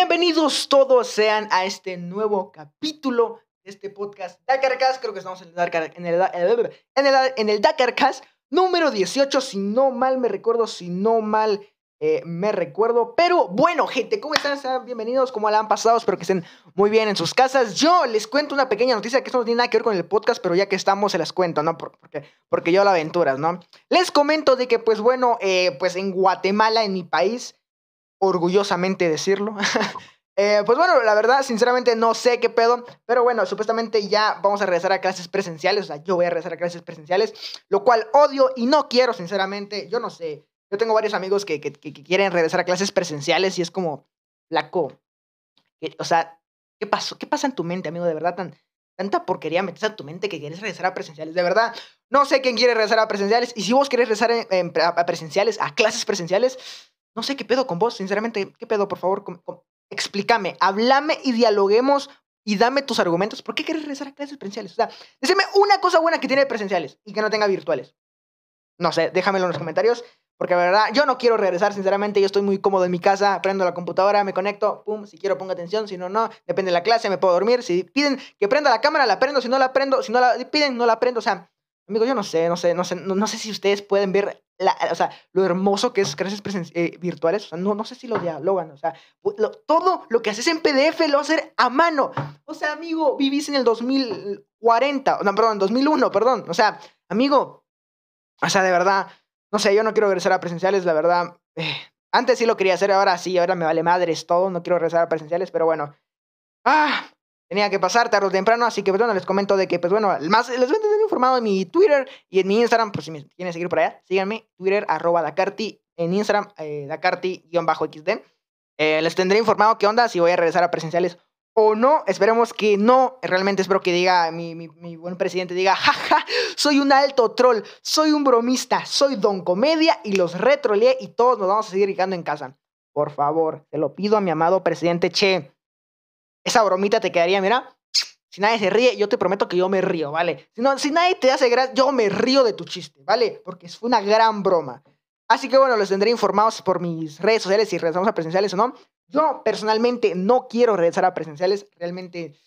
Bienvenidos todos sean a este nuevo capítulo de este podcast Dakarcast. Creo que estamos en el, Dakar, en, el, Dakarcast número 18, si no mal me recuerdo, si no mal eh, me recuerdo. Pero bueno, gente, ¿cómo están? Sean bienvenidos, ¿cómo la han pasado? Espero que estén muy bien en sus casas. Yo les cuento una pequeña noticia que esto no tiene nada que ver con el podcast, pero ya que estamos se las cuento, ¿no? Porque, porque yo la aventuras, ¿no? Les comento de que, pues bueno, eh, pues en Guatemala, en mi país, orgullosamente decirlo. Eh, pues bueno, la verdad, sinceramente no sé qué pedo, pero bueno, supuestamente ya vamos a regresar a clases presenciales, o sea, yo voy a regresar a clases presenciales, lo cual odio y no quiero, sinceramente, yo no sé, yo tengo varios amigos que, que, quieren regresar a clases presenciales y es como, flaco, o sea, ¿qué pasó? ¿Qué pasa en tu mente, amigo? De verdad, tan, tanta porquería metes a tu mente que quieres regresar a presenciales. De verdad, no sé quién quiere regresar a presenciales. Y si vos querés regresar a presenciales, a clases presenciales, no sé qué pedo con vos, sinceramente. ¿Qué pedo, por favor? explícame, háblame y dialoguemos y dame tus argumentos. ¿Por qué quieres regresar a clases presenciales? O sea, decime una cosa buena que tiene presenciales y que no tenga virtuales. No sé, déjamelo en los comentarios. Porque la verdad, yo no quiero regresar, sinceramente, yo estoy muy cómodo en mi casa, prendo la computadora, me conecto, pum, si quiero pongo atención, si no, no, depende de la clase, me puedo dormir, si piden que prenda la cámara, la prendo, si no la prendo, si no la piden, no la prendo, o sea, amigo, yo no sé, no sé, no sé, no, sé si ustedes pueden ver la, o sea, lo hermoso que es clases eh, virtuales, o sea, no, no sé si lo dialogan, o sea, todo lo que haces en PDF lo vas a hacer a mano, o sea, amigo, vivís en el 2040, no, perdón, 2001, perdón, o sea, amigo, o sea, de verdad, no sé, yo no quiero regresar a presenciales, la verdad. Eh, antes sí lo quería hacer, ahora sí, ahora me vale madres todo, no quiero regresar a presenciales, pero bueno. Ah, tenía que pasar tarde o temprano, así que pues bueno, les comento de que, pues bueno, más, les voy a tener informado en mi Twitter y en mi Instagram, pues si me quieren seguir por allá, síganme, Twitter, arroba Dakarty, en Instagram, eh, Dakarty-XD. Eh, les tendré informado qué onda, si voy a regresar a presenciales o no, esperemos que no, realmente espero que diga, mi, buen presidente diga, jaja, soy un alto troll, soy un bromista, soy don comedia y los retroleé y todos nos vamos a seguir quedando en casa. Por favor, te lo pido a mi amado presidente Che. Esa bromita te quedaría, mira, si nadie se ríe, yo te prometo que yo me río, ¿vale? Si, no, si nadie te hace gracia, yo me río de tu chiste, ¿vale? Porque fue una gran broma. Así que bueno, los tendré informados por mis redes sociales si regresamos a presenciales o no. Yo personalmente no quiero regresar a presenciales, realmente...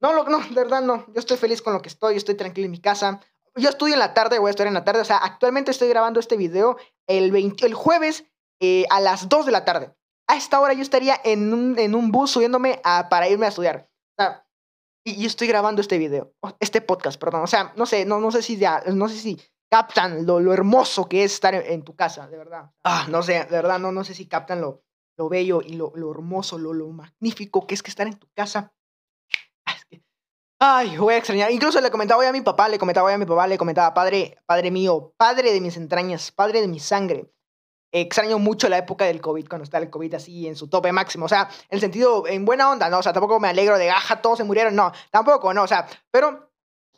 No, no, de verdad no. Yo estoy feliz con lo que estoy, estoy tranquilo en mi casa. Yo estudio en la tarde, voy a estudiar en la tarde. O sea, actualmente estoy grabando este video el, el jueves eh, a las 2 de la tarde. A esta hora yo estaría en un, en un bus subiéndome a, para irme a estudiar. Y, yo estoy grabando este video, este podcast, perdón. O sea, no sé, no, no sé si ya, no sé si captan lo, lo hermoso que es estar en, tu casa, de verdad. Ah, no sé, de verdad, no, no sé si captan lo, lo bello y lo, lo hermoso, lo, lo magnífico que es que estar en tu casa. Ah, ay, voy a extrañar. Incluso le comentaba hoy a mi papá, le comentaba hoy a mi papá, le comentaba, padre, padre mío, padre de mis entrañas, padre de mi sangre. Extraño mucho la época del COVID, cuando está el COVID así en su tope máximo. O sea, en el sentido, en buena onda, ¿no? O sea, tampoco me alegro de, aja, todos se murieron, no, tampoco, no, o sea, pero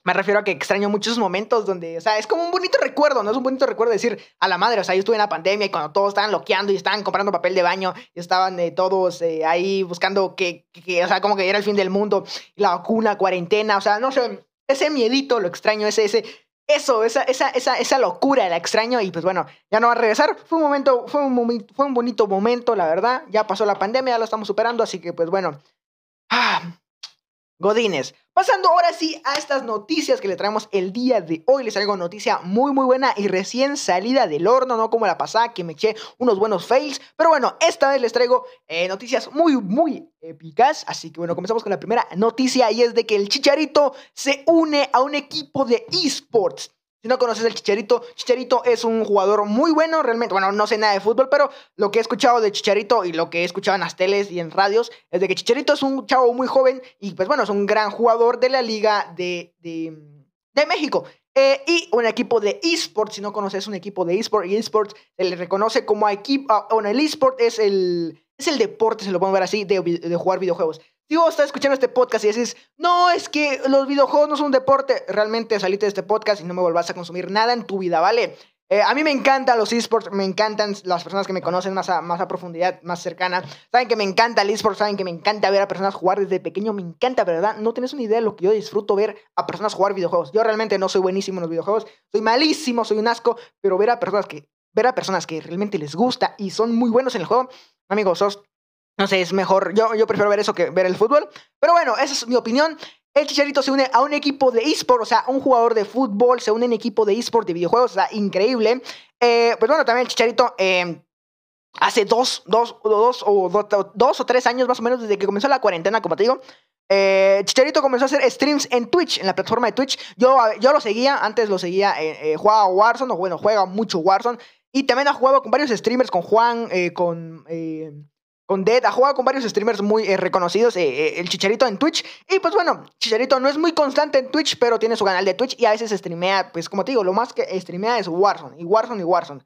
me refiero a que extraño muchos momentos donde, o sea, es como un bonito recuerdo, ¿no? Es un bonito recuerdo decir a la madre, o sea, yo estuve en la pandemia y cuando todos estaban loqueando y estaban comprando papel de baño y estaban eh, todos eh, ahí buscando que, que, o sea, como que era el fin del mundo, la vacuna, cuarentena, o sea, no sé, ese miedito lo extraño, ese, ese, eso, esa, esa, esa, esa locura la extraño y pues bueno, ya no va a regresar. Fue un momento, fue un, fue un bonito momento, la verdad. Ya pasó la pandemia, ya lo estamos superando, así que pues bueno. Ah, Godines. Pasando ahora sí a estas noticias que le traemos el día de hoy. Les traigo noticia muy muy buena y recién salida del horno, no como la pasada que me eché unos buenos fails. Pero bueno, esta vez les traigo eh, noticias muy muy épicas. Así que bueno, comenzamos con la primera noticia y es de que el Chicharito se une a un equipo de esports. Si no conoces el Chicharito, Chicharito es un jugador muy bueno, realmente. Bueno, no sé nada de fútbol, pero lo que he escuchado de Chicharito y lo que he escuchado en las teles y en radios es de que Chicharito es un chavo muy joven y, pues bueno, es un gran jugador de la Liga de, de, México. Eh, y un equipo de esports, si no conoces un equipo de esports, y esports se le reconoce como equipo, ah, bueno, el esport es el, es el deporte, se lo pueden ver así, de, de jugar videojuegos. Si vos estás escuchando este podcast y decís, no, es que los videojuegos no son un deporte, realmente salite de este podcast y no me volvás a consumir nada en tu vida, ¿vale? Eh, a mí me encantan los esports, me encantan las personas que me conocen más a, más a profundidad, más cercana. Saben que me encanta el esports, saben que me encanta ver a personas jugar desde pequeño, me encanta, ¿verdad? No tienes una idea de lo que yo disfruto ver a personas jugar videojuegos. Yo realmente no soy buenísimo en los videojuegos, soy malísimo, soy un asco, pero ver a personas que, ver a personas que realmente les gusta y son muy buenos en el juego, amigos, sos No sé, es mejor. Yo, yo prefiero ver eso que ver el fútbol. Pero bueno, esa es mi opinión. El Chicharito se une a un equipo de eSport, o sea, un jugador de fútbol se une en equipo de eSport de videojuegos, o sea, increíble. Eh, pues bueno, también el Chicharito eh, hace dos, dos, dos, o, dos, o tres años más o menos desde que comenzó la cuarentena, como te digo, eh, Chicharito comenzó a hacer streams en Twitch, en la plataforma de Twitch. Yo, yo lo seguía, antes lo seguía, jugaba Warzone, o bueno, juega mucho Warzone. Y también ha jugado con varios streamers, con Juan, con con Dead, ha jugado con varios streamers muy eh, reconocidos, eh, eh, el Chicharito en Twitch. Y pues bueno, Chicharito no es muy constante en Twitch, pero tiene su canal de Twitch y a veces streamea, pues como te digo, lo más que streamea es Warzone, y Warzone y Warzone.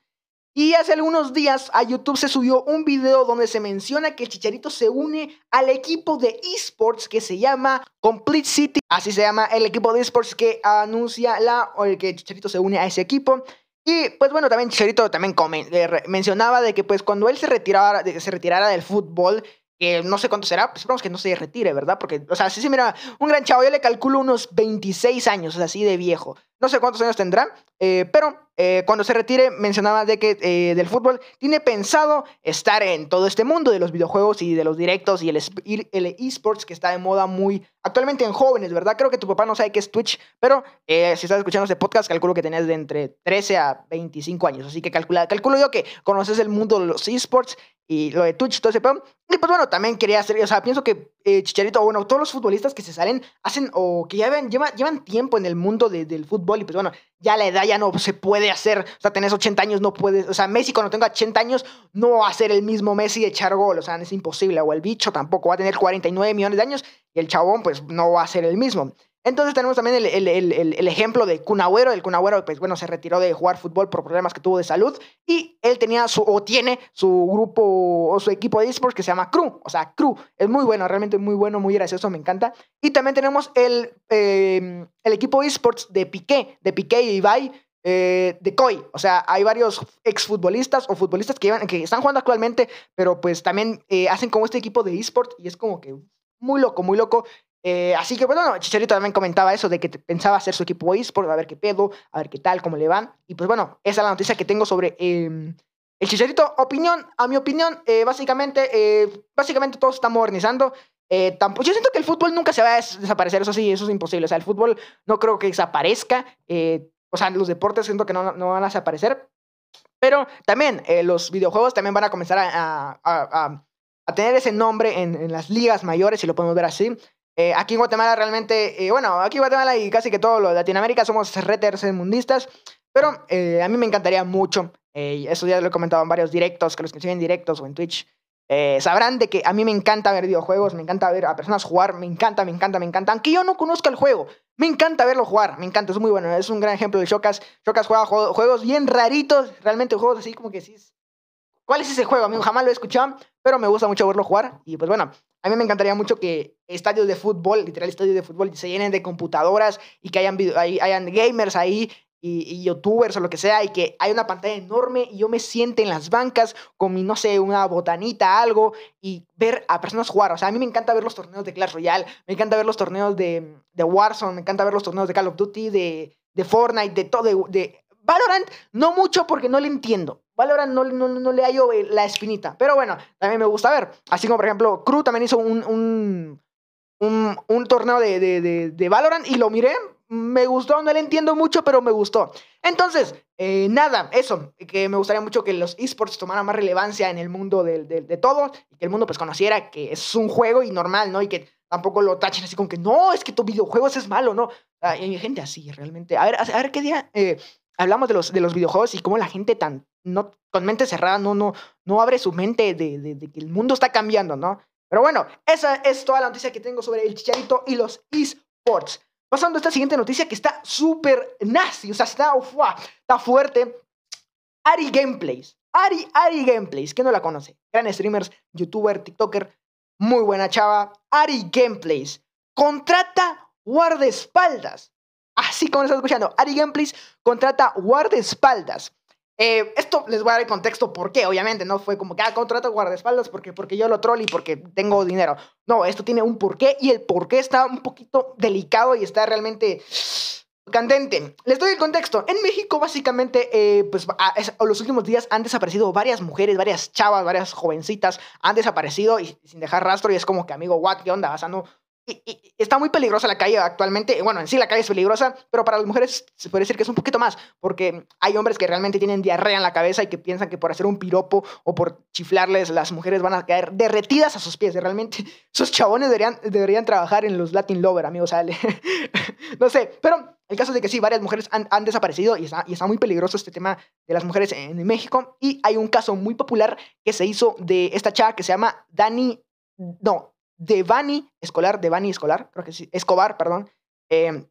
Y hace algunos días a YouTube se subió un video donde se menciona que el Chicharito se une al equipo de esports que se llama Complete City. Así se llama el equipo de esports que anuncia la, o el que Chicharito se une a ese equipo. Y pues bueno, también Chicharito también mencionaba de que pues cuando él se retirara, se retirara del fútbol, no sé cuánto será, pues esperamos que no se retire, ¿verdad? Porque, o sea, sí, sí, mira, un gran chavo, yo le calculo unos 26 años, así de viejo. No sé cuántos años tendrá, eh, pero eh, cuando se retire mencionaba de que eh, del fútbol tiene pensado estar en todo este mundo de los videojuegos y de los directos y el, el esports que está de moda muy actualmente en jóvenes, ¿verdad? Creo que tu papá no sabe qué es Twitch, pero si estás escuchando este podcast, calculo que tenías de entre 13 a 25 años, así que calcula, calculo yo que conoces el mundo de los esports y lo de Twitch, todo ese pedo. Y pues bueno, también quería hacer, o sea, pienso que Chicharito, bueno, todos los futbolistas que se salen hacen o que ya llevan, llevan tiempo en el mundo del fútbol y pues bueno, ya la edad ya no se puede hacer, o sea, tenés 80 años, no puedes, o sea, Messi cuando tenga 80 años no va a ser el mismo Messi de echar gol, o sea, es imposible, o el bicho tampoco va a tener 49 millones de años y el chabón pues no va a ser el mismo. Entonces tenemos también el, ejemplo de Cunagüero. El Cunagüero, pues bueno, se retiró de jugar fútbol por problemas que tuvo de salud y él tenía su, o tiene su grupo o su equipo de esports que se llama Crew. O sea, Crew. Es muy bueno, realmente muy bueno, muy gracioso, me encanta. Y también tenemos el, em, el equipo esports de Piqué, de Piqué y Ibai, eh, de COI. O sea, hay varios exfutbolistas o futbolistas que, que están jugando actualmente, pero pues también eh, hacen como este equipo de esports y es como que muy loco, muy loco. Eh, así que, bueno, Chicharito también comentaba eso de que pensaba hacer su equipo eSport, a ver qué pedo, a ver qué tal, cómo le van. Y pues bueno, esa es la noticia que tengo sobre em, el Chicharito. Opinión, a mi opinión, eh, básicamente, eh, básicamente todo se está modernizando. Tampoco, yo siento que el fútbol nunca se va a desaparecer, eso sí, eso es imposible. O sea, el fútbol no creo que desaparezca. o sea, los deportes siento que no, no van a desaparecer. Pero también los videojuegos también van a comenzar a, a, a tener ese nombre en, en, las ligas mayores, si lo podemos ver así. Eh, aquí en Guatemala realmente, eh, bueno, aquí en Guatemala y casi que todo lo de Latinoamérica somos retters mundistas, pero eh, a mí me encantaría mucho, eso ya lo he comentado en varios directos, que los que siguen directos o en Twitch, sabrán de que a mí me encanta ver videojuegos, me encanta ver a personas jugar, me encanta, me encanta, me encanta, aunque yo no conozca el juego, me encanta verlo jugar, me encanta, es muy bueno, es un gran ejemplo de Shokas, Shokas juega juegos bien raritos, realmente juegos así como que sí, ¿Cuál es ese juego? A mí jamás lo he escuchado, pero me gusta mucho verlo jugar. Y pues bueno, a mí me encantaría mucho que estadios de fútbol, literal estadios de fútbol, se llenen de computadoras y que hayan, hayan gamers ahí y, youtubers o lo que sea y que haya una pantalla enorme y yo me siente en las bancas con mi, no sé, una botanita, algo y ver a personas jugar. O sea, a mí me encanta ver los torneos de Clash Royale, me encanta ver los torneos de, de Warzone, me encanta ver los torneos de Call of Duty, de, de Fortnite, de todo, de, de Valorant, no mucho porque no le entiendo. Valorant no, no, no le hallo eh, la espinita. Pero bueno, también me gusta ver. Así como, por ejemplo, Crew también hizo un, un, un, torneo de, de, de, Valorant y lo miré. Me gustó, no le entiendo mucho, pero me gustó. Entonces, eh, nada, eso, que me gustaría mucho que los esports tomaran más relevancia en el mundo de, de, de todo y que el mundo pues conociera que es un juego y normal, ¿no? Y que tampoco lo tachen así como que no, es que tu videojuegos es malo, ¿no. hay gente así, realmente. A ver, a ver qué día eh, hablamos de los, de los videojuegos y cómo la gente tan, no, con mente cerrada no, no, no abre su mente de, de, que el mundo está cambiando, ¿no? Pero bueno, esa es toda la noticia que tengo sobre el chicharito y los esports. Pasando a esta siguiente noticia que está súper nazi, o sea, está, está fuerte. Ari Gameplays. Ari, Ari Gameplays, ¿quién no la conoce? Gran streamers, youtuber, tiktoker, muy buena chava. Ari Gameplays contrata guardaespaldas Así como lo estás escuchando, Ari Gameplays contrata guardaespaldas. Eh, esto les voy a dar el contexto por qué, obviamente, no fue como que, ah, contrato guardaespaldas porque, porque yo lo troll y porque tengo dinero. No, esto tiene un porqué y el porqué está un poquito delicado y está realmente Candente, les doy el contexto. En México, básicamente, eh, pues los últimos días han desaparecido varias mujeres, varias chavas, varias jovencitas, han desaparecido y, sin dejar rastro. Y es como que, amigo, what, ¿qué onda? O sea, no, y, está muy peligrosa la calle actualmente. Bueno, en sí la calle es peligrosa, pero para las mujeres se puede decir que es un poquito más, porque hay hombres que realmente tienen diarrea en la cabeza y que piensan que por hacer un piropo o por chiflarles las mujeres van a caer derretidas a sus pies. Realmente esos chabones deberían, deberían trabajar en los Latin Lover, amigos. no sé, pero el caso es de que sí, varias mujeres han, desaparecido y está, y está, muy peligroso este tema de las mujeres en México. Y hay un caso muy popular que se hizo de esta chava que se llama Dani, no, Devani Escolar, Devani Escolar, creo que sí, Escobar, perdón. Eh,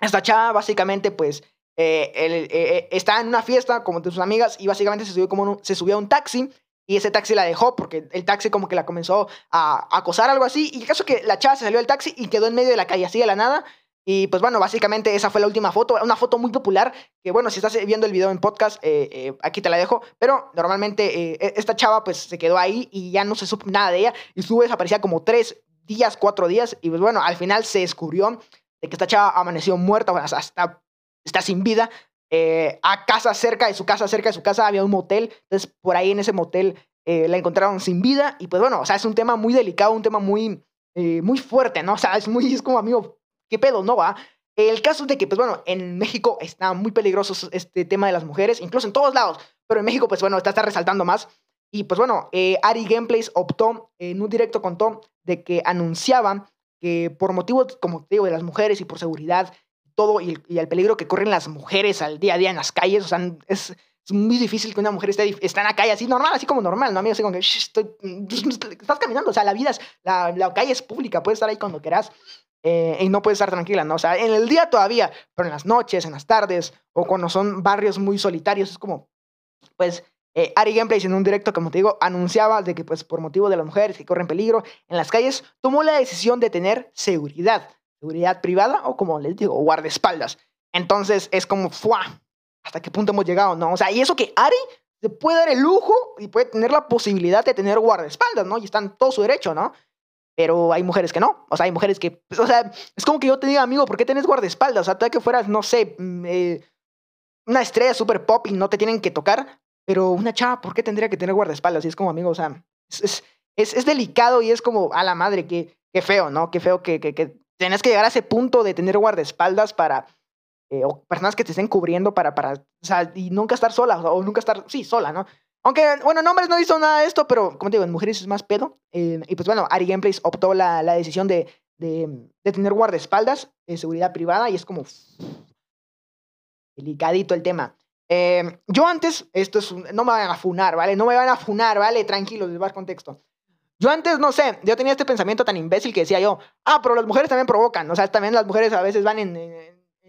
esta chava básicamente pues eh, eh, está en una fiesta de sus amigas y básicamente se subió, como se subió a un taxi y ese taxi la dejó porque el taxi como que la comenzó a, a acosar, algo así. Y el caso que la chava se salió del taxi y quedó en medio de la calle así de la nada y pues bueno, básicamente esa fue la última foto, una foto muy popular, que bueno, si estás viendo el video en podcast, eh, eh, aquí te la dejo, pero normalmente eh, e, esta chava pues se quedó ahí y ya no se supo nada de ella y estuvo desaparecida como tres días, cuatro días y pues bueno, al final se descubrió de que esta chava amaneció muerta, o sea, está, está sin vida. a casa cerca de su casa, cerca de su casa había un motel, entonces por ahí en ese motel la encontraron sin vida y pues bueno, o sea, es un tema muy delicado, un tema muy, muy fuerte, ¿no? O sea, es muy, es como amigo, ¿Qué pedo? No va. El caso es de que, pues bueno, en México está muy peligroso este tema de las mujeres, incluso en todos lados, pero en México, pues bueno, está, está resaltando más. Y pues bueno, eh, Ari Gameplays optó, en un directo contó de que anunciaban que por motivos, como te digo, de las mujeres y por seguridad, todo y el, peligro que corren las mujeres al día a día en las calles, o sea, es, muy difícil que una mujer esté, esté en la calle así normal, así como normal, ¿no? Amigo, así como que estoy, estás caminando, o sea, la vida es, la, la calle es pública, puedes estar ahí cuando quieras. Eh, y no puedes estar tranquila, ¿no? O sea, en el día todavía, pero en las noches, en las tardes, o cuando son barrios muy solitarios, es como, pues, eh, Ari Gameplays en un directo, como te digo, anunciaba de que, pues, por motivo de las mujeres que corren peligro en las calles, tomó la decisión de tener seguridad, seguridad privada o, como les digo, guardaespaldas. Entonces, es como, ¡fua! ¿Hasta qué punto hemos llegado, no? O sea, y eso que Ari se puede dar el lujo y puede tener la posibilidad de tener guardaespaldas, ¿no? Y está en todo su derecho, ¿no? pero hay mujeres que no. O sea, hay mujeres que, pues, o sea, es como que yo te diga, amigo, ¿por qué tenés guardaespaldas? O sea, tal que fueras, no sé, mm, eh, una estrella super pop y no te tienen que tocar, pero una chava, ¿por qué tendría que tener guardaespaldas? Y es como, amigo, o sea, es, es, es delicado y es como, a la madre, qué, qué feo, ¿no? Qué feo que, que, que tenés que llegar a ese punto de tener guardaespaldas para, eh, o personas que te estén cubriendo para, para, o sea, y nunca estar sola, o nunca estar, sí, sola, ¿no? Aunque, bueno, en hombres no visto nada de esto, pero como te digo, en mujeres es más pedo. Eh, y pues bueno, Ari Gameplays optó la, la decisión de, de, tener guardaespaldas de seguridad privada y es como delicadito el tema. Eh, yo antes, esto es, no me van a funar, ¿vale? No me van a funar, ¿vale? Tranquilos, les voy a dar contexto. Yo antes, no sé, yo tenía este pensamiento tan imbécil que decía yo, ah, pero las mujeres también provocan, o sea, también las mujeres a veces van en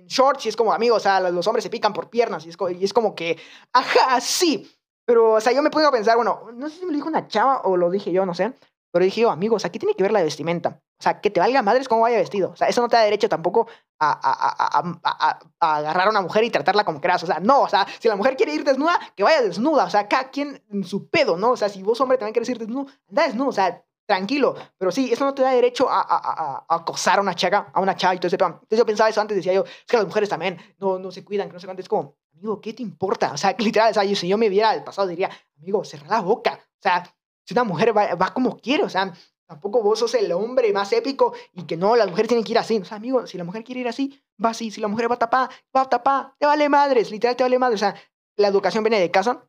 shorts y es como, amigos, o sea, los hombres se pican por piernas y es, y es como que, ajá, sí, pero, o sea, yo me pongo pensar, bueno, no sé si me lo dijo una chava o lo dije yo, no sé. Pero dije yo, amigos, aquí tiene que ver la vestimenta. O sea, que te valga madres cómo vaya vestido. O sea, eso no te da derecho tampoco a, agarrar a una mujer y tratarla como quieras. O sea, no, o sea, si la mujer quiere ir desnuda, que vaya desnuda. O sea, cada quien en su pedo, ¿no? O sea, si vos, hombre, también quieres ir desnudo, anda desnudo. O sea, tranquilo. Pero sí, eso no te da derecho a, acosar a una chava, a una chava y todo ese Entonces yo pensaba eso antes, decía yo, es que las mujeres también no, no se cuidan, que no sé cuánto. Es como, amigo, ¿qué te importa? O sea, literal, o sea, si yo me viera el pasado diría, amigo, cerra la boca. O sea, si una mujer va, va como quiere, o sea, tampoco vos sos el hombre más épico y que no, las mujeres tienen que ir así. O sea, amigo, si la mujer quiere ir así, va así. Si la mujer va a tapar, va a tapar. Te vale madres, literal, te vale madres. O sea, la educación viene de casa.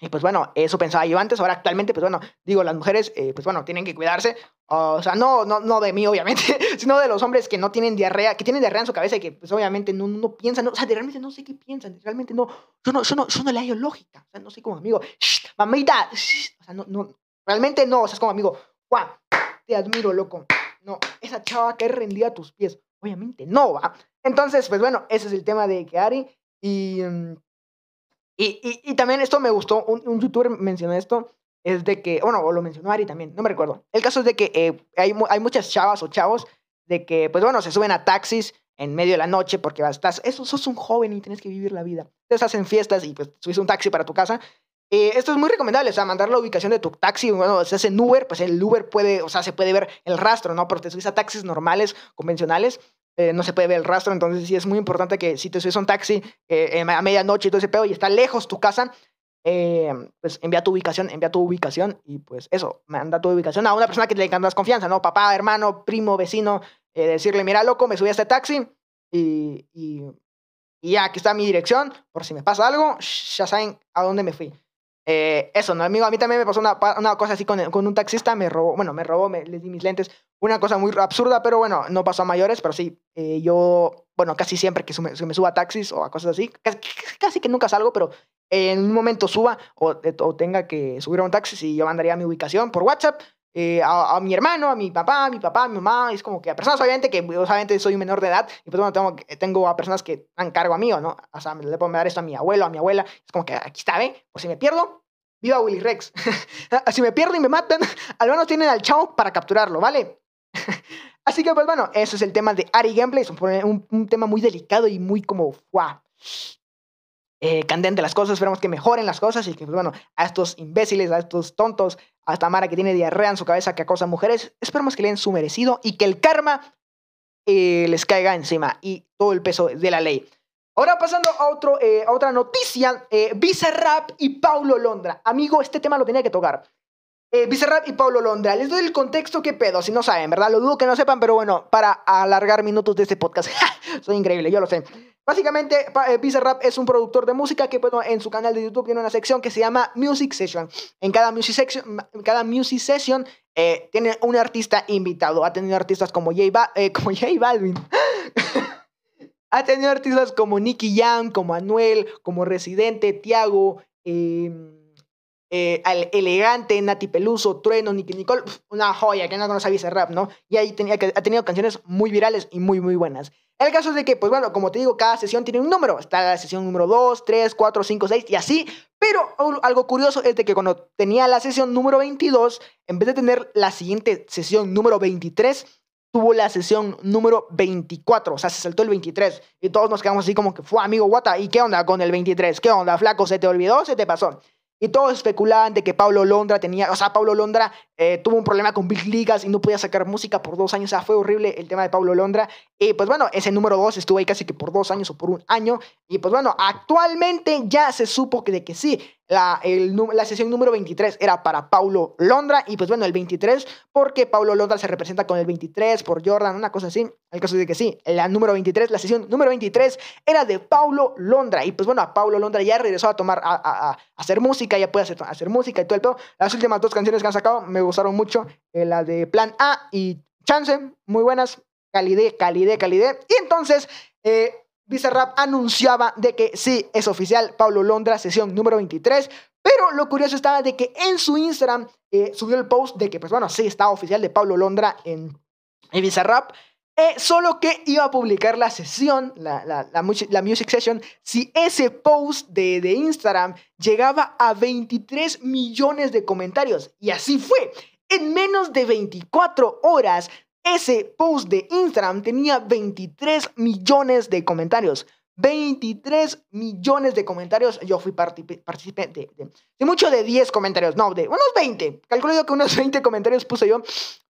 Y pues bueno, eso pensaba yo antes. Ahora actualmente, pues bueno, digo, las mujeres, eh, pues bueno, tienen que cuidarse. O sea, no, no, no de mí, obviamente, sino de los hombres que no tienen diarrea, que tienen diarrea en su cabeza y que, pues, obviamente no, no piensan, no, o sea, realmente no sé qué piensan, realmente no, yo no, yo no, yo no le hallo lógica, o sea, no sé como amigo, mamita, o sea, no, no, realmente no, o sea, es como amigo, guau, te admiro, loco, no, esa chava que rendida a tus pies, obviamente no, va. Entonces, pues bueno, ese es el tema de Keari y, mm, y, también esto me gustó, un, un youtuber mencionó esto, es de que, bueno, o lo mencionó Ari también, no me recuerdo. El caso es de que eh, hay, hay muchas chavas o chavos de que, pues bueno, se suben a taxis en medio de la noche porque estás, eso, sos un joven y tienes que vivir la vida. Entonces hacen fiestas y pues subes un taxi para tu casa. Eh, esto es muy recomendable, o sea, mandar la ubicación de tu taxi, bueno, si hace en Uber, pues el Uber puede, o sea, se puede ver el rastro, ¿no? Pero te subes a taxis normales, convencionales, eh, no se puede ver el rastro, entonces sí es muy importante que si te subes a un taxi eh, a medianoche y todo ese pedo y está lejos tu casa, eh, pues envía tu ubicación, envía tu ubicación y pues eso, manda tu ubicación a una persona que le encantas confianza, ¿no? Papá, hermano, primo, vecino, decirle, mira, loco, me subí a este taxi y, y, ya, aquí está mi dirección, por si me pasa algo, ya saben a dónde me fui. Eh, eso, ¿no? Amigo, a mí también me pasó una, una cosa así con, con, un taxista, me robó, bueno, me robó, me, le di mis lentes, una cosa muy absurda, pero bueno, no pasó a mayores, pero sí, eh, yo, bueno, casi siempre que me, me, suba a taxis o a cosas así, casi, que nunca salgo, pero en un momento suba o, o, tenga que subir a un taxi y yo mandaría mi ubicación por WhatsApp. Eh, a, mi hermano, a mi papá, a mi papá, a mi mamá, es como que a personas obviamente que obviamente soy menor de edad y pues bueno, tengo, tengo a personas que dan cargo a mí o no, o sea, le puedo dar esto a mi abuelo, a mi abuela, es como que aquí está, ¿ve? Por si me pierdo, Viva Willy Rex. si me pierdo y me matan, al menos tienen al chavo para capturarlo, ¿vale? Así que, pues bueno, eso es el tema de Ari Gameplay. Es un, tema muy delicado y muy como, ¡guau! Eh, candente las cosas. Esperamos que mejoren las cosas y que, pues bueno, a estos imbéciles, a estos tontos, a esta Mara que tiene diarrea en su cabeza que acosa a mujeres, esperamos que le den su merecido y que el karma eh, les caiga encima y todo el peso de la ley. Ahora pasando a, otro, eh, a otra noticia, eh, Bizarrap y Paulo Londra. Amigo, este tema lo tenía que tocar. Eh, Bizarrap y Paulo Londra. Les doy el contexto, qué pedo, si no saben, ¿verdad? Lo dudo que no sepan, pero bueno, para alargar minutos de este podcast. Soy increíble, yo lo sé. Básicamente, eh, Bizarrap es un productor de música que bueno, en su canal de YouTube tiene una sección que se llama Music Session. En cada Music Session, cada music session eh, tiene un artista invitado. Ha tenido artistas como J, ba eh, como J Balvin. Ha tenido artistas como Nicky Jam, como Anuel, como Residente, Tiago, em, eh, Elegante, Nati Peluso, Trueno, Nicky Nicole, una joya que no conoce ese rap, ¿no? Y ahí tenía, ha tenido canciones muy virales y muy, muy buenas. El caso es de que, pues bueno, como te digo, cada sesión tiene un número. Está la sesión número 2, 3, 4, 5, 6 y así. Pero algo curioso es de que cuando tenía la sesión número 22, en vez de tener la siguiente sesión número 23, tuvo la sesión número 24, o sea, se saltó el 23 y todos nos quedamos así como que fue amigo Guata, ¿y qué onda con el 23? ¿Qué onda, flaco? ¿Se te olvidó? ¿Se te pasó? Y todos especulaban de que Pablo Londra tenía, o sea, Pablo Londra eh, tuvo un problema con Big Ligas y no podía sacar música por dos años. O sea, fue horrible el tema de Pablo Londra. Y pues bueno, ese número dos estuvo ahí casi que por dos años o por un año. Y pues bueno, actualmente ya se supo que de que sí, la, el, la sesión número 23 era para Paulo Londra y pues bueno, el 23 porque Paulo Londra se representa con el 23 por Jordan, una cosa así. El caso de que sí, la número 23, la sesión número 23 era de Paulo Londra y pues bueno, a Paulo Londra ya regresó a tomar, a, a, hacer música, ya puede hacer, hacer, música y todo el todo. Las últimas dos canciones que han sacado me gustaron mucho, eh, la de Plan A y Chance, muy buenas, calidez, calidez, calidez. Y entonces... Eh, Bizarrap anunciaba de que sí, es oficial, Pablo Londra, sesión número 23, pero lo curioso estaba de que en su Instagram eh, subió el post de que, pues bueno, sí, está oficial de Pablo Londra en, en Bizarrap, eh, solo que iba a publicar la sesión, la, la, la, music, Session, si ese post de, de Instagram llegaba a 23 millones de comentarios. Y así fue. En menos de 24 horas ese post de Instagram tenía 23 millones de comentarios. 23 millones de comentarios. Yo fui participante de, mucho de 10 comentarios, no, de unos 20. Calculo yo que unos 20 comentarios puse yo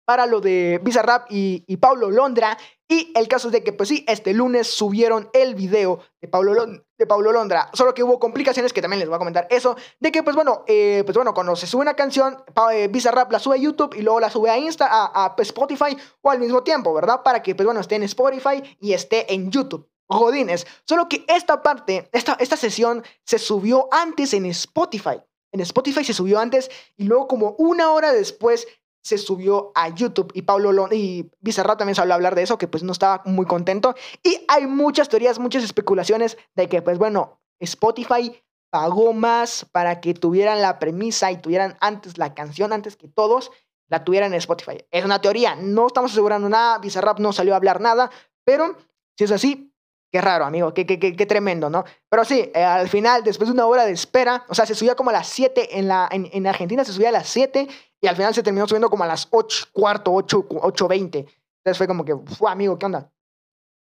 para lo de Bizarrap y, y Paulo Londra. Y el caso es de que, pues sí, este lunes subieron el video de Paulo, de Paulo Londra. Solo que hubo complicaciones que también les voy a comentar eso. De que, pues bueno, eh, pues bueno, cuando se sube una canción, eh, Bizarrap la sube a YouTube y luego la sube a Insta, a, a Spotify o al mismo tiempo, ¿verdad? Para que, pues bueno, esté en Spotify y esté en YouTube. Jodines. Solo que esta parte, esta, esta sesión se subió antes en Spotify. En Spotify se subió antes y luego como una hora después se subió a YouTube y Pablo y Bizarrap también habló a hablar de eso, que pues no estaba muy contento. Y hay muchas teorías, muchas especulaciones de que pues bueno, Spotify pagó más para que tuvieran la premisa y tuvieran antes la canción, antes que todos la tuvieran en Spotify. Es una teoría, no estamos asegurando nada, Bizarrap no salió a hablar nada, pero si es así, Qué raro, amigo, qué, qué, qué, tremendo, ¿no? Pero sí, eh, al final, después de una hora de espera, o sea, se subía como a las 7 en, la, en, en, Argentina, se subía a las 7 y al final se terminó subiendo como a las 8, cuarto, 8, 8, 20. Entonces fue como que, amigo, ¿qué onda?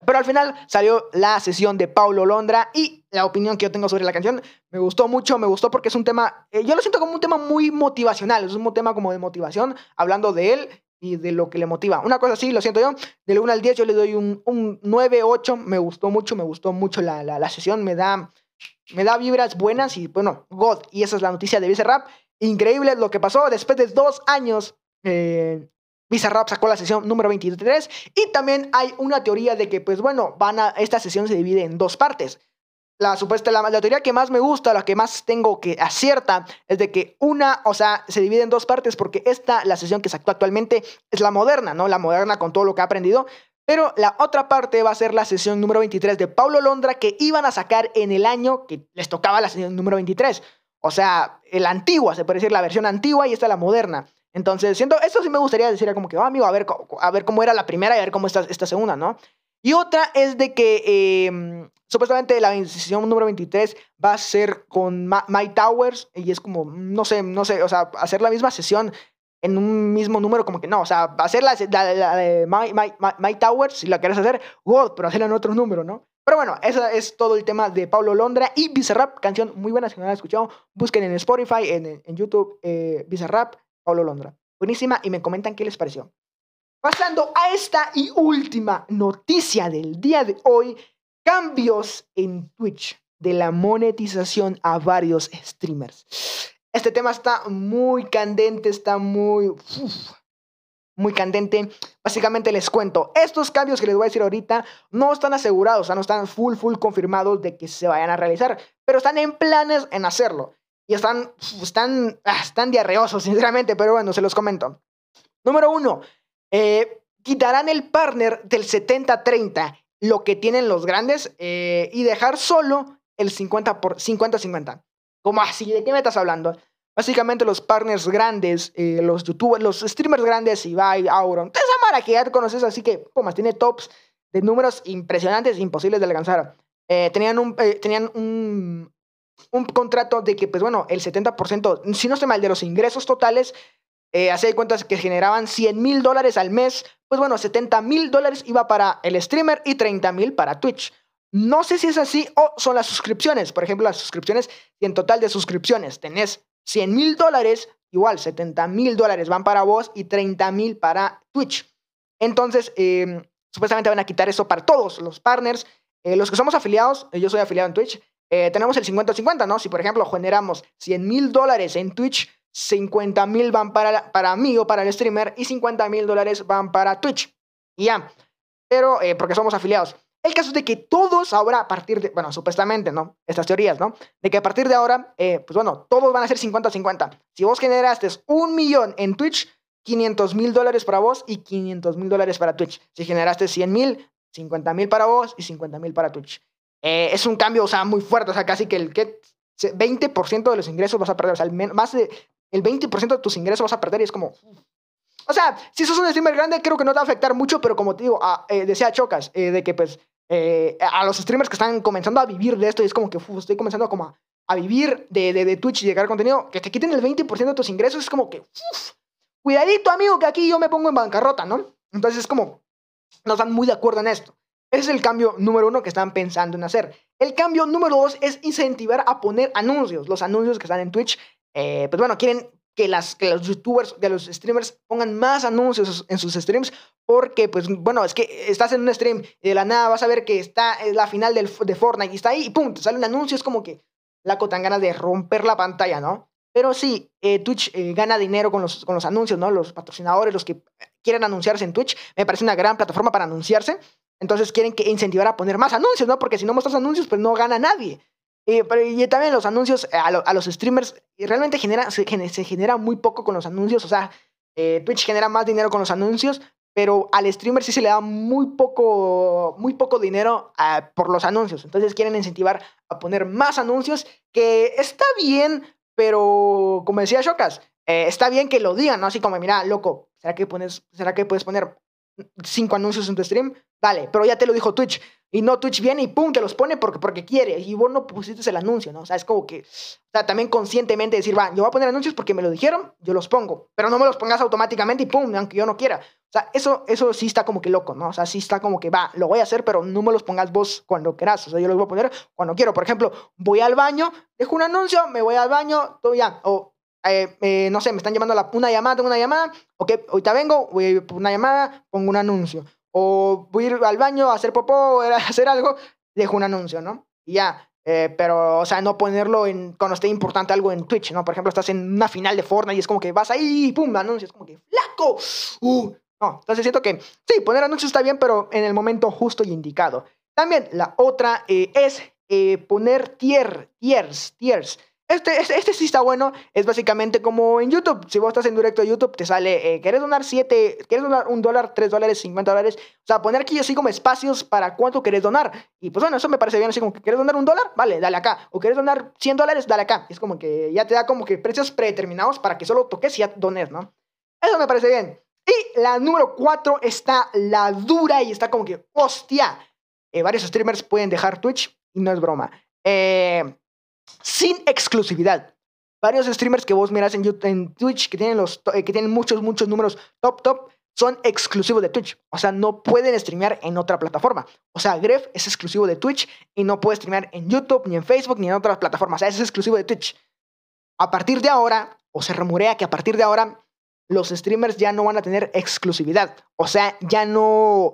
Pero al final salió la sesión de Paulo Londra y la opinión que yo tengo sobre la canción me gustó mucho, me gustó porque es un tema, eh, yo lo siento como un tema muy motivacional, es un tema como de motivación, hablando de él y de lo que le motiva. Una cosa así, lo siento yo, del 1 al 10 yo le doy un, un 9, 8, me gustó mucho, me gustó mucho la, la, sesión, me da, me da vibras buenas y bueno, God, y esa es la noticia de Rap. Increíble lo que pasó después de dos años. Eh, Bizarrap sacó la sesión número 23 y también hay una teoría de que, pues bueno, van a, esta sesión se divide en dos partes. La supuesta, la, la, teoría que más me gusta, la que más tengo que acierta, es de que una, o sea, se divide en dos partes porque esta, la sesión que sacó actualmente, es la moderna, ¿no? La moderna con todo lo que ha aprendido. Pero la otra parte va a ser la sesión número 23 de Paulo Londra que iban a sacar en el año que les tocaba la sesión número 23. O sea, la antigua, se puede decir la versión antigua y esta la moderna. Entonces, siento, eso sí me gustaría decir como que, oh, amigo, a ver, a ver cómo era la primera y a ver cómo está esta segunda, ¿no? Y otra es de que em, supuestamente la sesión número 23 va a ser con My Towers y es como, no sé, no sé, o sea, hacer la misma sesión en un mismo número, como que no, o sea, hacer la, la, de My, My, My, Towers, si la quieres hacer, God, pero hacerla en otro número, ¿no? Pero bueno, ese es todo el tema de Pablo Londra y Bizarrap, canción muy buena, si no la han escuchado, busquen en Spotify, en, en YouTube, eh, Bizarrap, Pablo Londra. Buenísima y me comentan qué les pareció. Pasando a esta y última noticia del día de hoy, cambios en Twitch de la monetización a varios streamers. Este tema está muy candente, está muy... muy candente. Básicamente les cuento, estos cambios que les voy a decir ahorita no están asegurados, o sea, no están full, full confirmados de que se vayan a realizar, pero están en planes en hacerlo. Y están, están, ah, están diarreosos, sinceramente, pero bueno, se los comento. Número uno, eh, quitarán el partner del 70-30, lo que tienen los grandes, eh, y dejar solo el 50 por 50-50. ¿Cómo así? ¿De qué me estás hablando? Básicamente los partners grandes, eh, los youtubers, los streamers grandes, Ibai, Auron, esa mara que ya conoces, así que, como tiene tops de números impresionantes, imposibles de alcanzar. tenían un, tenían un, un contrato de que, pues bueno, el 70%, si no estoy mal, de los ingresos totales, eh, hace cuentas que generaban 100 mil dólares al mes, pues bueno, 70 mil dólares iba para el streamer y 30 mil para Twitch. No sé si es así o son las suscripciones. Por ejemplo, las suscripciones, y en total de suscripciones tenés 100 mil dólares, igual 70 mil dólares van para vos y 30 mil para Twitch. Entonces, em, supuestamente van a quitar eso para todos los partners. Eh, los que somos afiliados, eh, yo soy afiliado en Twitch, eh, tenemos el 50-50, ¿no? Si por ejemplo generamos 100 mil dólares en Twitch, 50 mil van para, para mí o para el streamer y 50 mil dólares van para Twitch. Y ya. Pero eh, porque somos afiliados. El caso es de que todos ahora a partir de, bueno, supuestamente, ¿no? Estas teorías, ¿no? De que a partir de ahora, eh, pues bueno, todos van a ser 50-50. Si vos generaste un millón en Twitch, 500 mil dólares para vos y 500 mil dólares para Twitch. Si generaste 100 mil, 50 mil para vos y 50 mil para Twitch. Eh, es un cambio, o sea, muy fuerte, o sea, casi que el que 20% de los ingresos vas a perder, o sea, más de el 20% de tus ingresos vas a perder y es como... O sea, si sos un streamer grande, creo que no te va a afectar mucho, pero como te digo, ah, eh, decía Chocas, eh, de que pues a los streamers que están comenzando a vivir de esto, y es como que estoy comenzando como a, vivir de, de, Twitch y llegar contenido, que te quiten el 20% de tus ingresos, es como que, cuidadito amigo, que aquí yo me pongo en bancarrota, ¿no? Entonces es como, no están muy de acuerdo en esto. Ese es el cambio número uno que están pensando en hacer. El cambio número dos es incentivar a poner anuncios. Los anuncios que están en Twitch, eh, pues bueno, quieren que, las, que los youtubers, que los streamers pongan más anuncios en sus streams porque, pues bueno, es que estás en un stream y de la nada vas a ver que está la final del, de Fortnite y está ahí y pum, te sale un anuncio, es como que la tan ganas de romper la pantalla, ¿no? Pero sí, eh, Twitch eh, gana dinero con los, con los anuncios, ¿no? Los patrocinadores, los que quieren anunciarse en Twitch, me parece una gran plataforma para anunciarse. Entonces quieren que incentivar a poner más anuncios, ¿no? Porque si no muestras anuncios, pues no gana nadie. Y también los anuncios a, los streamers realmente genera, se, genera muy poco con los anuncios. O sea, eh, Twitch genera más dinero con los anuncios, pero al streamer sí se le da muy poco, muy poco dinero ah, por los anuncios. Entonces quieren incentivar a poner más anuncios, que está bien, pero como decía Shokas, eh, está bien que lo digan, ¿no? Así como, mira, loco, ¿será que, pones, ¿será que puedes poner cinco anuncios en tu stream? Dale, pero ya te lo dijo Twitch. Y no, Twitch viene y pum, te los pone porque, porque quiere. Y vos no pusiste el anuncio, ¿no? O sea, es como que, o sea, también conscientemente decir, va, yo voy a poner anuncios porque me lo dijeron, yo los pongo. Pero no me los pongas automáticamente y pum, aunque yo no quiera. O sea, eso, eso sí está como que loco, ¿no? O sea, sí está como que, va, lo voy a hacer, pero no me los pongas vos cuando quieras. O sea, yo los voy a poner cuando quiero. Por ejemplo, voy al baño, dejo un anuncio, me voy al baño, todo ya. O eh, eh, no sé, me están llamando la, una llamada, tengo una llamada, ok, ahorita vengo, voy a una llamada, pongo un anuncio. O voy a ir al baño a hacer popó, a hacer algo, dejo un anuncio, ¿no? Y ya. Eh, pero, o sea, no ponerlo en, cuando esté importante algo en Twitch, ¿no? Por ejemplo, estás en una final de Fortnite y es como que vas ahí pum, anuncios, como que flaco. Uh, no, entonces siento que sí, poner anuncios está bien, pero en el momento justo y indicado. También la otra es poner tier, tiers, tiers. Este, este, este, sí está bueno. Es básicamente como en YouTube. Si vos estás en directo de YouTube, te sale, eh, ¿querés donar 7? ¿Quieres donar un dólar, 3 dólares, 50 dólares? O sea, poner aquí así como espacios para cuánto querés donar. Y pues bueno, eso me parece bien. Así como que quieres donar un dólar, vale, dale acá. O quieres donar 100 dólares, dale acá. Es como que ya te da como que precios predeterminados para que solo toques y ya dones, ¿no? Eso me parece bien. Y la número 4 está la dura y está como que, hostia. Eh, varios streamers pueden dejar Twitch y no es broma. Eh sin exclusividad. Varios streamers que vos miras en, YouTube, Twitch que tienen, los, eh, que tienen muchos, muchos números top, top, son exclusivos de Twitch. O sea, no pueden streamear en otra plataforma. O sea, Gref es exclusivo de Twitch y no puede streamear en YouTube, ni en Facebook, ni en otras plataformas. O sea, es exclusivo de Twitch. A partir de ahora, o se rumorea que a partir de ahora, los streamers ya no van a tener exclusividad. O sea, ya no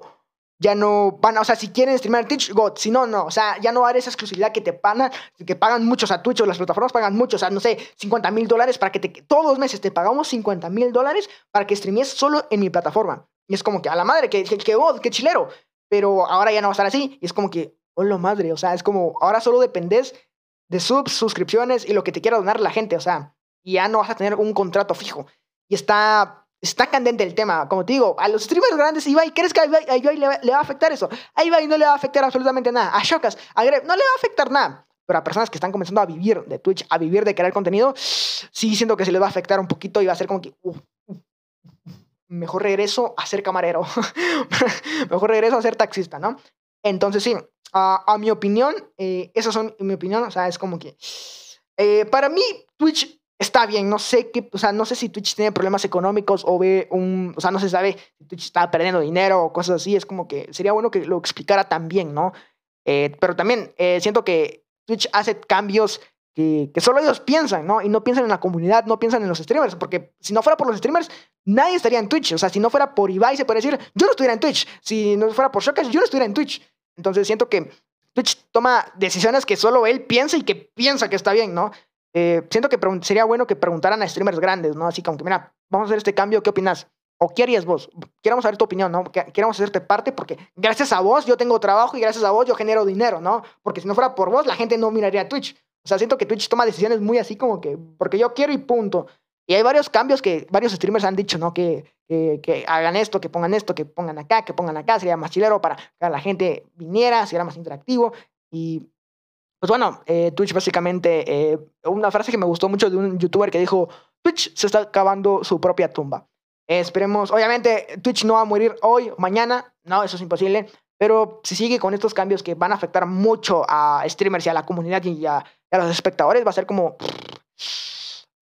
ya no van, o sea, si quieren streamar en Twitch, God, si no, no, o sea, ya no va a esa exclusividad que te pagan, que pagan muchos a Twitch las plataformas pagan mucho, o sea, no sé, 50 mil dólares para que te, todos los meses te pagamos 50 mil dólares para que streames solo en mi plataforma. Y es como que a la madre, que, que, que chilero, pero ahora ya no va a estar así, y es como que, hola madre, o sea, es como, ahora solo dependes de subs, suscripciones y lo que te quiera donar la gente, o sea, y ya no vas a tener un contrato fijo. Y está Está candente el tema, como te digo, a los streamers grandes, Ibai, ¿crees que a Ibai, le, va, a afectar eso? A Ibai no le va a afectar absolutamente nada. A Shokas, a Greb, no le va a afectar nada. Pero a personas que están comenzando a vivir de Twitch, a vivir de crear contenido, sí siento que se les va a afectar un poquito y va a ser como que, mejor regreso a ser camarero. mejor regreso a ser taxista, ¿no? Entonces sí, a mi opinión, eh, esas son mi opinión, o sea, es como que... Eh, para mí, Twitch está bien, no sé qué, o sea, no sé si Twitch tiene problemas económicos o ve un, o sea, no se sabe si Twitch está perdiendo dinero o cosas así, es como que sería bueno que lo explicara también, ¿no? Eh, pero también eh, siento que Twitch hace cambios que, solo ellos piensan, ¿no? Y no piensan en la comunidad, no piensan en los streamers, porque si no fuera por los streamers, nadie estaría en Twitch, o sea, si no fuera por Ibai, se puede decir, yo no estuviera en Twitch, si no fuera por Shokas, yo no estuviera en Twitch. Entonces siento que Twitch toma decisiones que solo él piensa y que piensa que está bien, ¿no? Eh, siento que sería bueno que preguntaran a streamers grandes, ¿no? Así como que, mira, vamos a hacer este cambio, ¿qué opinas? ¿O qué harías vos? Queremos saber tu opinión, ¿no? Queremos hacerte parte porque gracias a vos yo tengo trabajo y gracias a vos yo genero dinero, ¿no? Porque si no fuera por vos, la gente no miraría Twitch. O sea, siento que Twitch toma decisiones muy así como que, porque yo quiero y punto. Y hay varios cambios que varios streamers han dicho, ¿no? Que, que, que, hagan esto, que pongan esto, que pongan acá, que pongan acá, sería más chilero para que la gente viniera, sería más interactivo. Y pues bueno, eh, Twitch básicamente, eh, una frase que me gustó mucho de un youtuber que dijo, Twitch se está acabando su propia tumba. esperemos, obviamente Twitch no va a morir hoy, mañana, no, eso es imposible, pero si sigue con estos cambios que van a afectar mucho a streamers y a la comunidad y a, los espectadores, va a ser como...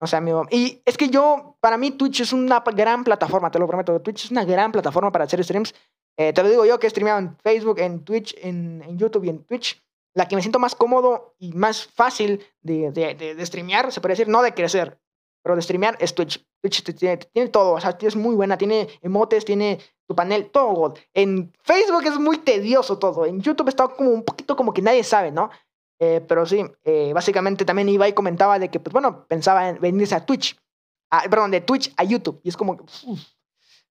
O sea, amigo. Y es que yo, para mí, Twitch es una gran plataforma, te lo prometo. Twitch es una gran plataforma para hacer streams. Eh, te lo digo yo que he streameado en Facebook, en Twitch, en YouTube y en Twitch la que me siento más cómodo y más fácil de, de, de, streamear, se puede decir, no de crecer, pero de streamear es Twitch. Twitch tiene, tiene, todo, o sea, es muy buena, tiene emotes, tiene tu panel, todo. En Facebook es muy tedioso todo, en YouTube está como un poquito como que nadie sabe, ¿no? Eh, pero sí, eh, básicamente también Ibai comentaba de que, pues bueno, pensaba en venirse a Twitch, perdón, de Twitch a YouTube, y es como que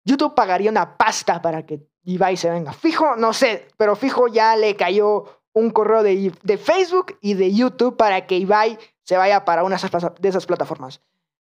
YouTube pagaría una pasta para que Ibai se venga. Fijo, no sé, pero fijo ya le cayó un correo de, de, Facebook y de YouTube para que Ibai se vaya para una de esas plataformas.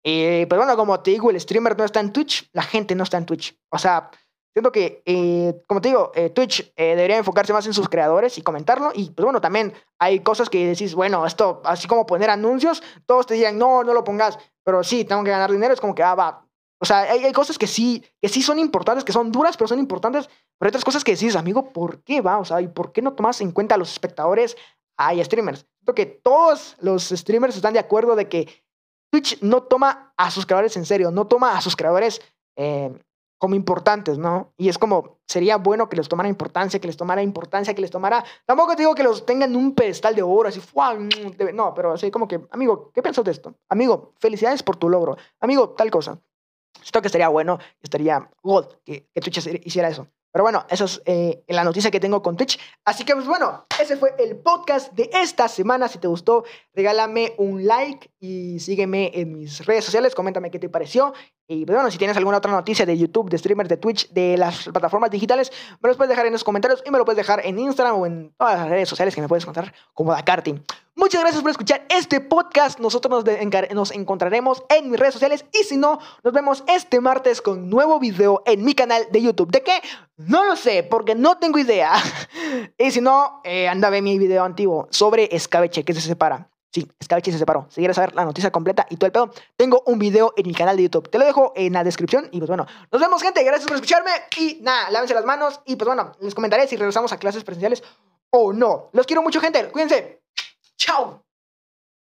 Eh, pues bueno, como te digo, el streamer no está en Twitch, la gente no está en Twitch. O sea, siento que, eh, como te digo, eh, Twitch debería enfocarse más en sus creadores y comentarlo. Y pues bueno, también hay cosas que decís, bueno, esto, así como poner anuncios, todos te dirían, no, no lo pongas, pero sí, tengo que ganar dinero, es como que, ah, va, o sea, hay, cosas que sí, que sí son importantes, que son duras, pero son importantes. Pero hay otras cosas que decís, amigo, ¿por qué va? O sea, ¿y por qué no tomas en cuenta a los espectadores? Hay streamers. Creo que todos los streamers están de acuerdo de que Twitch no toma a sus creadores en serio, no toma a sus creadores eh, como importantes, ¿no? Y es como, sería bueno que les tomara importancia, que les tomara importancia, que les tomara... Tampoco te digo que los tengan en un pedestal de oro, así, mm, no, pero así como que, amigo, ¿qué piensas de esto? Amigo, felicidades por tu logro. Amigo, tal cosa. Esto que estaría bueno, estaría God que, Twitch hiciera eso. Pero bueno, eso es eh, la noticia que tengo con Twitch. Así que, pues bueno, ese fue el podcast de esta semana. Si te gustó, regálame un like y sígueme en mis redes sociales. Coméntame qué te pareció. Y pues bueno, si tienes alguna otra noticia de YouTube, de streamers, de Twitch, de las plataformas digitales, me los puedes dejar en los comentarios y me lo puedes dejar en Instagram o en todas las redes sociales que me puedes encontrar como Dakarty. Muchas gracias por escuchar este podcast. Nosotros nos, nos, encontraremos en mis redes sociales y si no, nos vemos este martes con nuevo video en mi canal de YouTube. ¿De qué? No lo sé, porque no tengo idea. y si no, eh, anda a ver mi video antiguo sobre escabeche que se separa. Sí, escabeche se separó. Si quieres saber la noticia completa y todo el pedo, tengo un video en mi canal de YouTube. Te lo dejo en la descripción. Y pues bueno, nos vemos, gente. Gracias por escucharme. Y nada, lávense las manos. Y pues bueno, les comentaré si regresamos a clases presenciales o no. Los quiero mucho, gente. Cuídense. Ciao